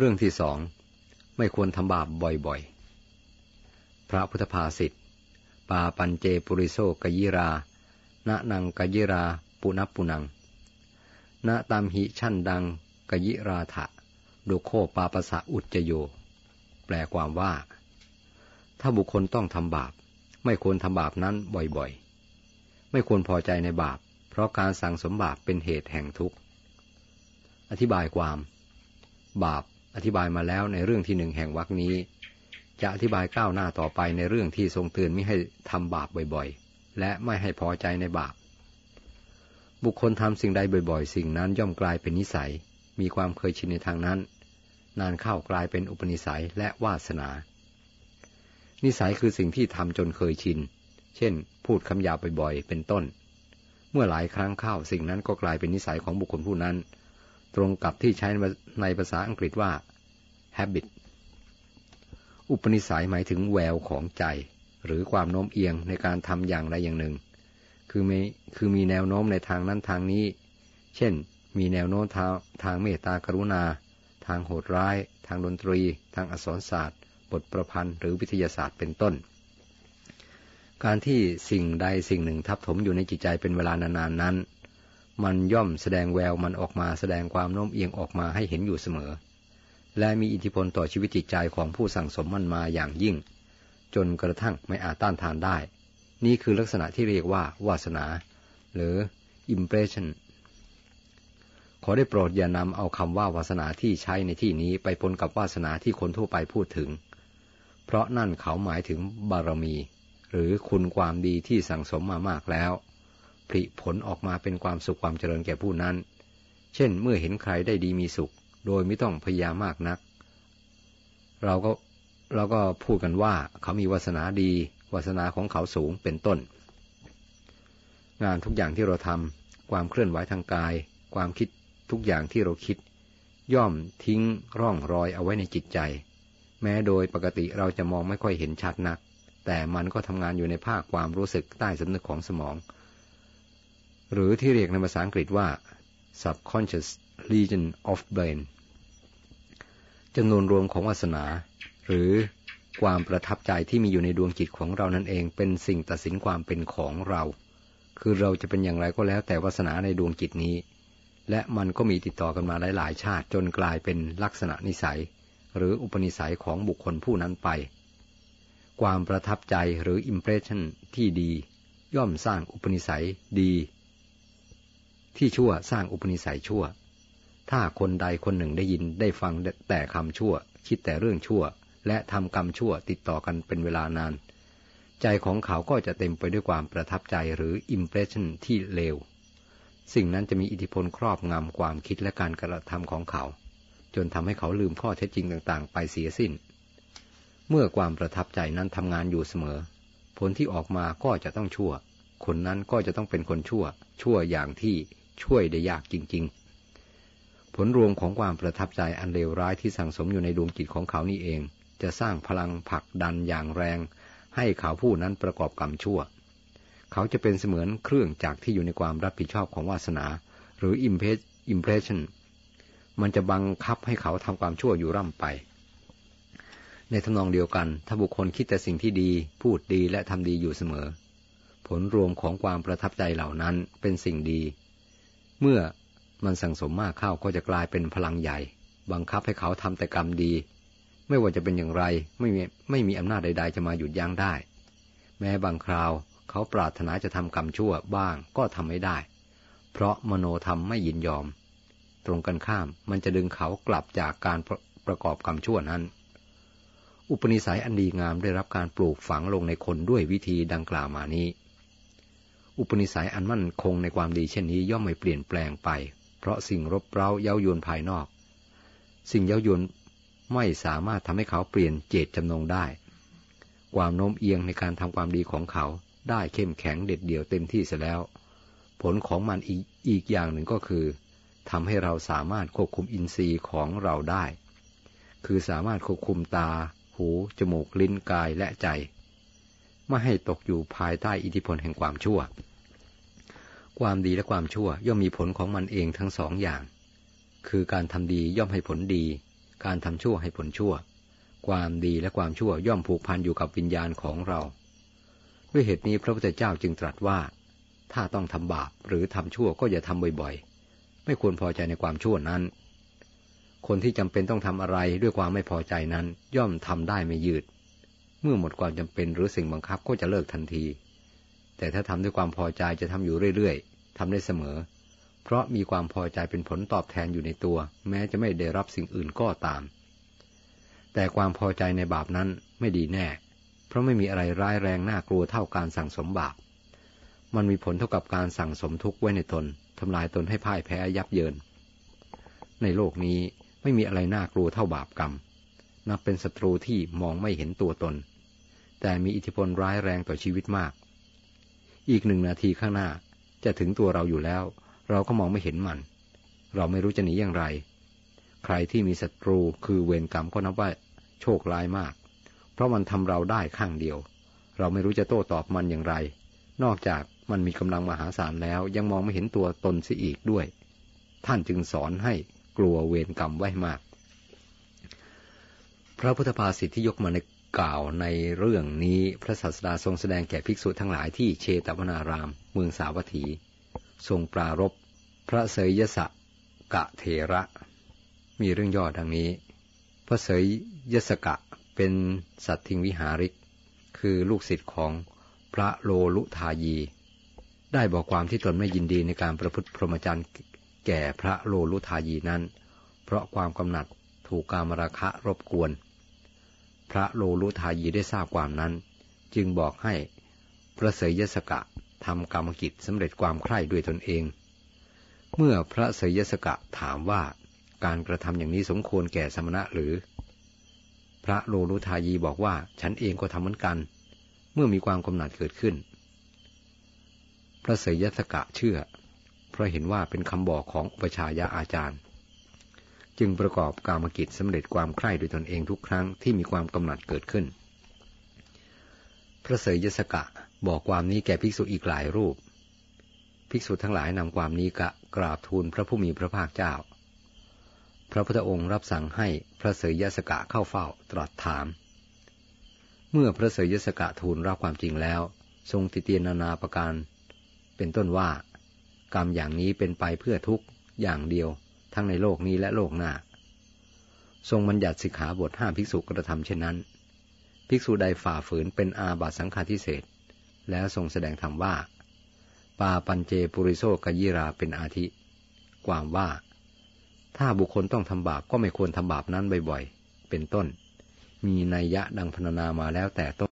เรื่องที่สองไม่ควรทำบาปบ่อยๆ พระพุทธภาษิตปาปัญเจปุริโสกยิรา ณนังกยิราปุนัปุนัง ณตามหิชั่นดังกยิราถะโดโคปาปะสะอุจจโย แปลความว่า ถ้าบุคคลต้องทำบาป ไม่ควรทำบาปนั้นบ่อยๆ ไม่ควรพอใจในบาป เพราะการสั่งสมบาปเป็นเหตุแห่งทุกข์ อธิบายความ บาป อธิบายมาแล้วในเรื่องที่หนึ่งแห่งวรรคนี้ จะอธิบายก้าวหน้าต่อไปในเรื่องที่ทรงเตือนไม่ให้ทำบาปบ่อยๆ และไม่ให้พอใจในบาป บุคคลทำสิ่งใดบ่อยๆ สิ่งนั้นย่อมกลายเป็นนิสัย มีความเคยชินในทางนั้น นานเข้ากลายเป็นอุปนิสัยและวาสนา นิสัยคือสิ่งที่ทำจนเคยชิน เช่น พูดคำหยาบบ่อยๆ เป็นต้น เมื่อหลายครั้งเข้าสิ่งนั้นก็กลายเป็นนิสัยของบุคคลผู้นั้น ตรงกับที่ใช้ในภาษาอังกฤษว่า habit อุปนิสัยหมายถึงแววของใจ หรือความโน้มเอียงในการทำอย่างใดอย่างหนึ่ง คือมีคือมีแนวโน้มในทางนั้นทางนี้ เช่น มีแนวโน้มทางทางเมตตากรุณา ทางโหดร้าย ทางดนตรี ทางอักษรศาสตร์ บทประพันธ์ หรือวิทยาศาสตร์เป็นต้น การที่สิ่งใดสิ่งหนึ่งทับถมอยู่ในจิตใจเป็นเวลานานๆนั้น มันย่อมแสดงแววมันออกมาแสดงความโน้มเอียงออกมาให้เห็นอยู่เสมอ และมีอิทธิพลต่อชีวิตจิตใจของผู้สั่งสมมันมาอย่างยิ่ง จนกระทั่งไม่อาจต้านทานได้ นี่คือลักษณะที่เรียกว่าวาสนา หรือ impression ขอได้โปรดอย่านำเอาคำว่าวาสนาที่ใช้ในที่นี้ไปปนกับวาสนาที่คนทั่วไปพูดถึง เพราะนั่นเขาหมายถึงบารมี หรือคุณความดีที่สั่งสมมามากแล้วผลิผลออกมาเป็นความสุขความเจริญแก่ผู้นั้น เช่นเมื่อเห็นใครได้ดีมีสุข โดยไม่ต้องพยายามมากนัก เราก็เราก็พูดกันว่าเขามีวาสนาดี วาสนาของเขาสูงเป็นต้น งานทุกอย่างที่เราทำความเคลื่อนไหวทางกาย ความคิดทุกอย่างที่เราคิด ย่อมทิ้งร่องรอยเอาไว้ในจิตใจ แม้โดยปกติเราจะมองไม่ค่อยเห็นชัดนัก แต่มันก็ทำงานอยู่ในภาคความรู้สึกใต้สำนึกของสมอง หรือที่เรียกในภาษาอังกฤษว่า subconscious region of brain จำนวนรวมของวาสนา หรือความประทับใจที่มีอยู่ในดวงจิตของเรานั่นเองเป็นสิ่งตัดสินความเป็นของเรา คือเราจะเป็นอย่างไรก็แล้วแต่วาสนาในดวงจิตนี้ และมันก็มีติดต่อกันมาหลาย ๆ ชาติจนกลายเป็นลักษณะนิสัย หรืออุปนิสัยของบุคคลผู้นั้นไป ความประทับใจหรืออิมเพรสชันที่ดี ย่อมสร้างอุปนิสัยดี ที่ชั่วสร้างอุปนิสัยชั่ว ถ้าคนใดคนหนึ่งได้ยินได้ฟังแต่คำชั่ว คิดแต่เรื่องชั่ว และทำกรรมชั่วติดต่อกันเป็นเวลานาน ใจของเขาก็จะเต็มไปด้วยความประทับใจหรืออิมเพรสชันที่เลว สิ่งนั้นจะมีอิทธิพลครอบงำความคิดและการกระทำของเขา จนทำให้เขาลืมข้อเท็จจริงต่างๆ ไปเสียสิ้น เมื่อความประทับใจนั้นทำงานอยู่เสมอ ผลที่ออกมาก็จะต้องชั่ว คนนั้นก็จะต้องเป็นคนชั่ว ชั่วอย่างที่ช่วยได้ยากจริง ๆ ผลรวมของความประทับใจอันเลวร้ายที่สั่งสมอยู่ในดวงจิตของเขานี่เอง จะสร้างพลังผลักดันอย่างแรง ให้เขาผู้นั้นประกอบกรรมชั่ว เขาจะเป็นเสมือนเครื่องจักรที่อยู่ในความรับผิดชอบของวาสนา หรือ impression มันจะบังคับให้เขาทำความชั่วอยู่ร่ำไป ในทำนองเดียวกัน ถ้าบุคคลคิดแต่สิ่งที่ดี พูดดีและทำดีอยู่เสมอ ผลรวมของความประทับใจเหล่านั้นเป็นสิ่งดี เมื่อ มันสั่งสมมากเข้าก็จะกลายเป็นพลังใหญ่ บังคับให้เขาทำแต่กรรมดี ไม่ว่าจะเป็นอย่างไรไม่มีไม่มีอำนาจใด ๆ จะมาหยุดยั้งได้ แม้บางคราวเขาปรารถนาจะทำกรรมชั่วบ้างก็ทำไม่ได้ เพราะมโนธรรมไม่ยินยอม ตรงกันข้ามมันจะดึงเขากลับจากการประประกอบกรรมชั่วนั้น อุปนิสัยอันดีงามได้รับการปลูกฝังลงในคนด้วยวิธีดังกล่าวมานี้อุปนิสัยอันมั่นคงในความดีเช่นนี้ย่อมไม่เปลี่ยนแปลงไป เพราะสิ่งรบเร้าเย้ายวนภายนอก สิ่งเย้ายวนไม่สามารถทำให้เขาเปลี่ยนเจตจำนงได้ ความโน้มเอียงในการทำความดีของเขาได้เข้มแข็งเด็ดเดี่ยวเต็มที่เสียแล้ว ผลของมันอีกอีกอย่างหนึ่งก็คือทำให้เราสามารถควบคุมอินทรีย์ของเราได้ คือสามารถควบคุมตา หู จมูก ลิ้น กาย และใจ ไม่ให้ตกอยู่ภายใต้อิทธิพลแห่งความชั่ว ความดีและความชั่วย่อมมีผลของมันเองทั้งสองอย่าง คือการทำดีย่อมให้ผลดี การทำชั่วให้ผลชั่ว ความดีและความชั่วย่อมผูกพันอยู่กับวิญญาณของเรา ด้วยเหตุนี้พระพุทธเจ้าจึงตรัสว่า ถ้าต้องทำบาปหรือทำชั่วก็อย่าทำบ่อยๆ ไม่ควรพอใจในความชั่วนั้น คนที่จำเป็นต้องทำอะไรด้วยความไม่พอใจนั้น ย่อมทำได้ไม่ยืด เมื่อหมดความจำเป็นหรือสิ่งบังคับก็จะเลิกทันที แต่ถ้าทำด้วยความพอใจจะทำอยู่เรื่อยๆทำได้เสมอ เพราะมีความพอใจเป็นผลตอบแทนอยู่ในตัว แม้จะไม่ได้รับสิ่งอื่นก็ตาม แต่ความพอใจในบาปนั้นไม่ดีแน่ เพราะไม่มีอะไรร้ายแรงน่ากลัวเท่าการสั่งสมบาปมันมีผลเท่ากับการสั่งสมทุกข์ไว้ในตนทำลายตนให้พ่ายแพ้ยับเยิน ในโลกนี้ไม่มีอะไรน่ากลัวเท่าบาปกรรม นับเป็นศัตรูที่มองไม่เห็นตัวตน แต่มีอิทธิพลร้ายแรงต่อชีวิตมาก อีกหนึ่งนาทีข้างหน้า จะถึงตัวเราอยู่แล้ว เราก็มองไม่เห็นมัน เราไม่รู้จะหนีอย่างไร ใครที่มีศัตรูคือเวรกรรมก็นับว่าโชคร้ายมาก เพราะมันทำเราได้ข้างเดียว เราไม่รู้จะโต้ตอบมันอย่างไร นอกจากมันมีกำลังมหาศาลแล้ว ยังมองไม่เห็นตัวตนเสียอีกด้วย ท่านจึงสอนให้กลัวเวรกรรมไว้มาก พระพุทธภาษิตที่ยกมาใน กล่าวในเรื่องนี้พระศาสดาทรงแสดงแก่ภิกษุทั้งหลายที่เชตวนาราม เมืองสาวัตถี ทรงปรารบพระเสยยสะกะเทระ มีเรื่องย่อดังนี้ พระเสยยสกะเป็นสัตทิงวิหาริก คือลูกศิษย์ของพระโลลุทายี ได้บอกความที่ตนไม่ยินดีในการประพฤติพรหมจรรย์แก่พระโลลุทายีนั้น เพราะความกำหนัดถูกการมราคะรบกวน พระโลลุทายีได้ทราบความนั้น จึงบอกให้พระเสยยสกะทำกรรมกิจสำเร็จความใคร่ด้วยตนเอง เมื่อพระเสยสกะถามว่าการกระทำอย่างนี้สมควรแก่สมณะหรือ พระโลลุทายีบอกว่าฉันเองก็ทำเหมือนกัน เมื่อมีความกำหนัดเกิดขึ้น พระเสยสกะเชื่อ เพราะเห็นว่าเป็นคำบอกของอุปชายาอาจารย์ จึงประกอบกรรมกิจสำเร็จความใคร่ด้วยตนเองทุกครั้งที่มีความกำหนัดเกิดขึ้น พระเสยยสกะบอกความนี้แก่ภิกษุอีกหลายรูป ภิกษุทั้งหลายนำความนี้กะกราบทูลพระผู้มีพระภาคเจ้า พระพุทธองค์รับสั่งให้พระเสยยสกะเข้าเฝ้าตรัสถาม เมื่อพระเสยยสกะทูลรับความจริงแล้ว ทรงติเตียนนานาประการ เป็นต้นว่า กรรมอย่างนี้เป็นไปเพื่อทุกอย่างเดียว ทั้งในโลกนี้และโลกหน้า ทรงบัญญัติสิกขาบทห้าภิกษุกระทำเช่นนั้น ภิกษุใดฝ่าฝืนเป็นอาบัตสังฆาทิเศษแล้วทรงแสดงธรรมว่า ปาปัญเจปุริโซกยิราเป็นอาทิ ความว่า ถ้าบุคคลต้องทำบาปก็ไม่ควรทำบาปนั้นบ่อยๆ เป็นต้น มีนัยยะดังพรรณนามาแล้วแต่ต้น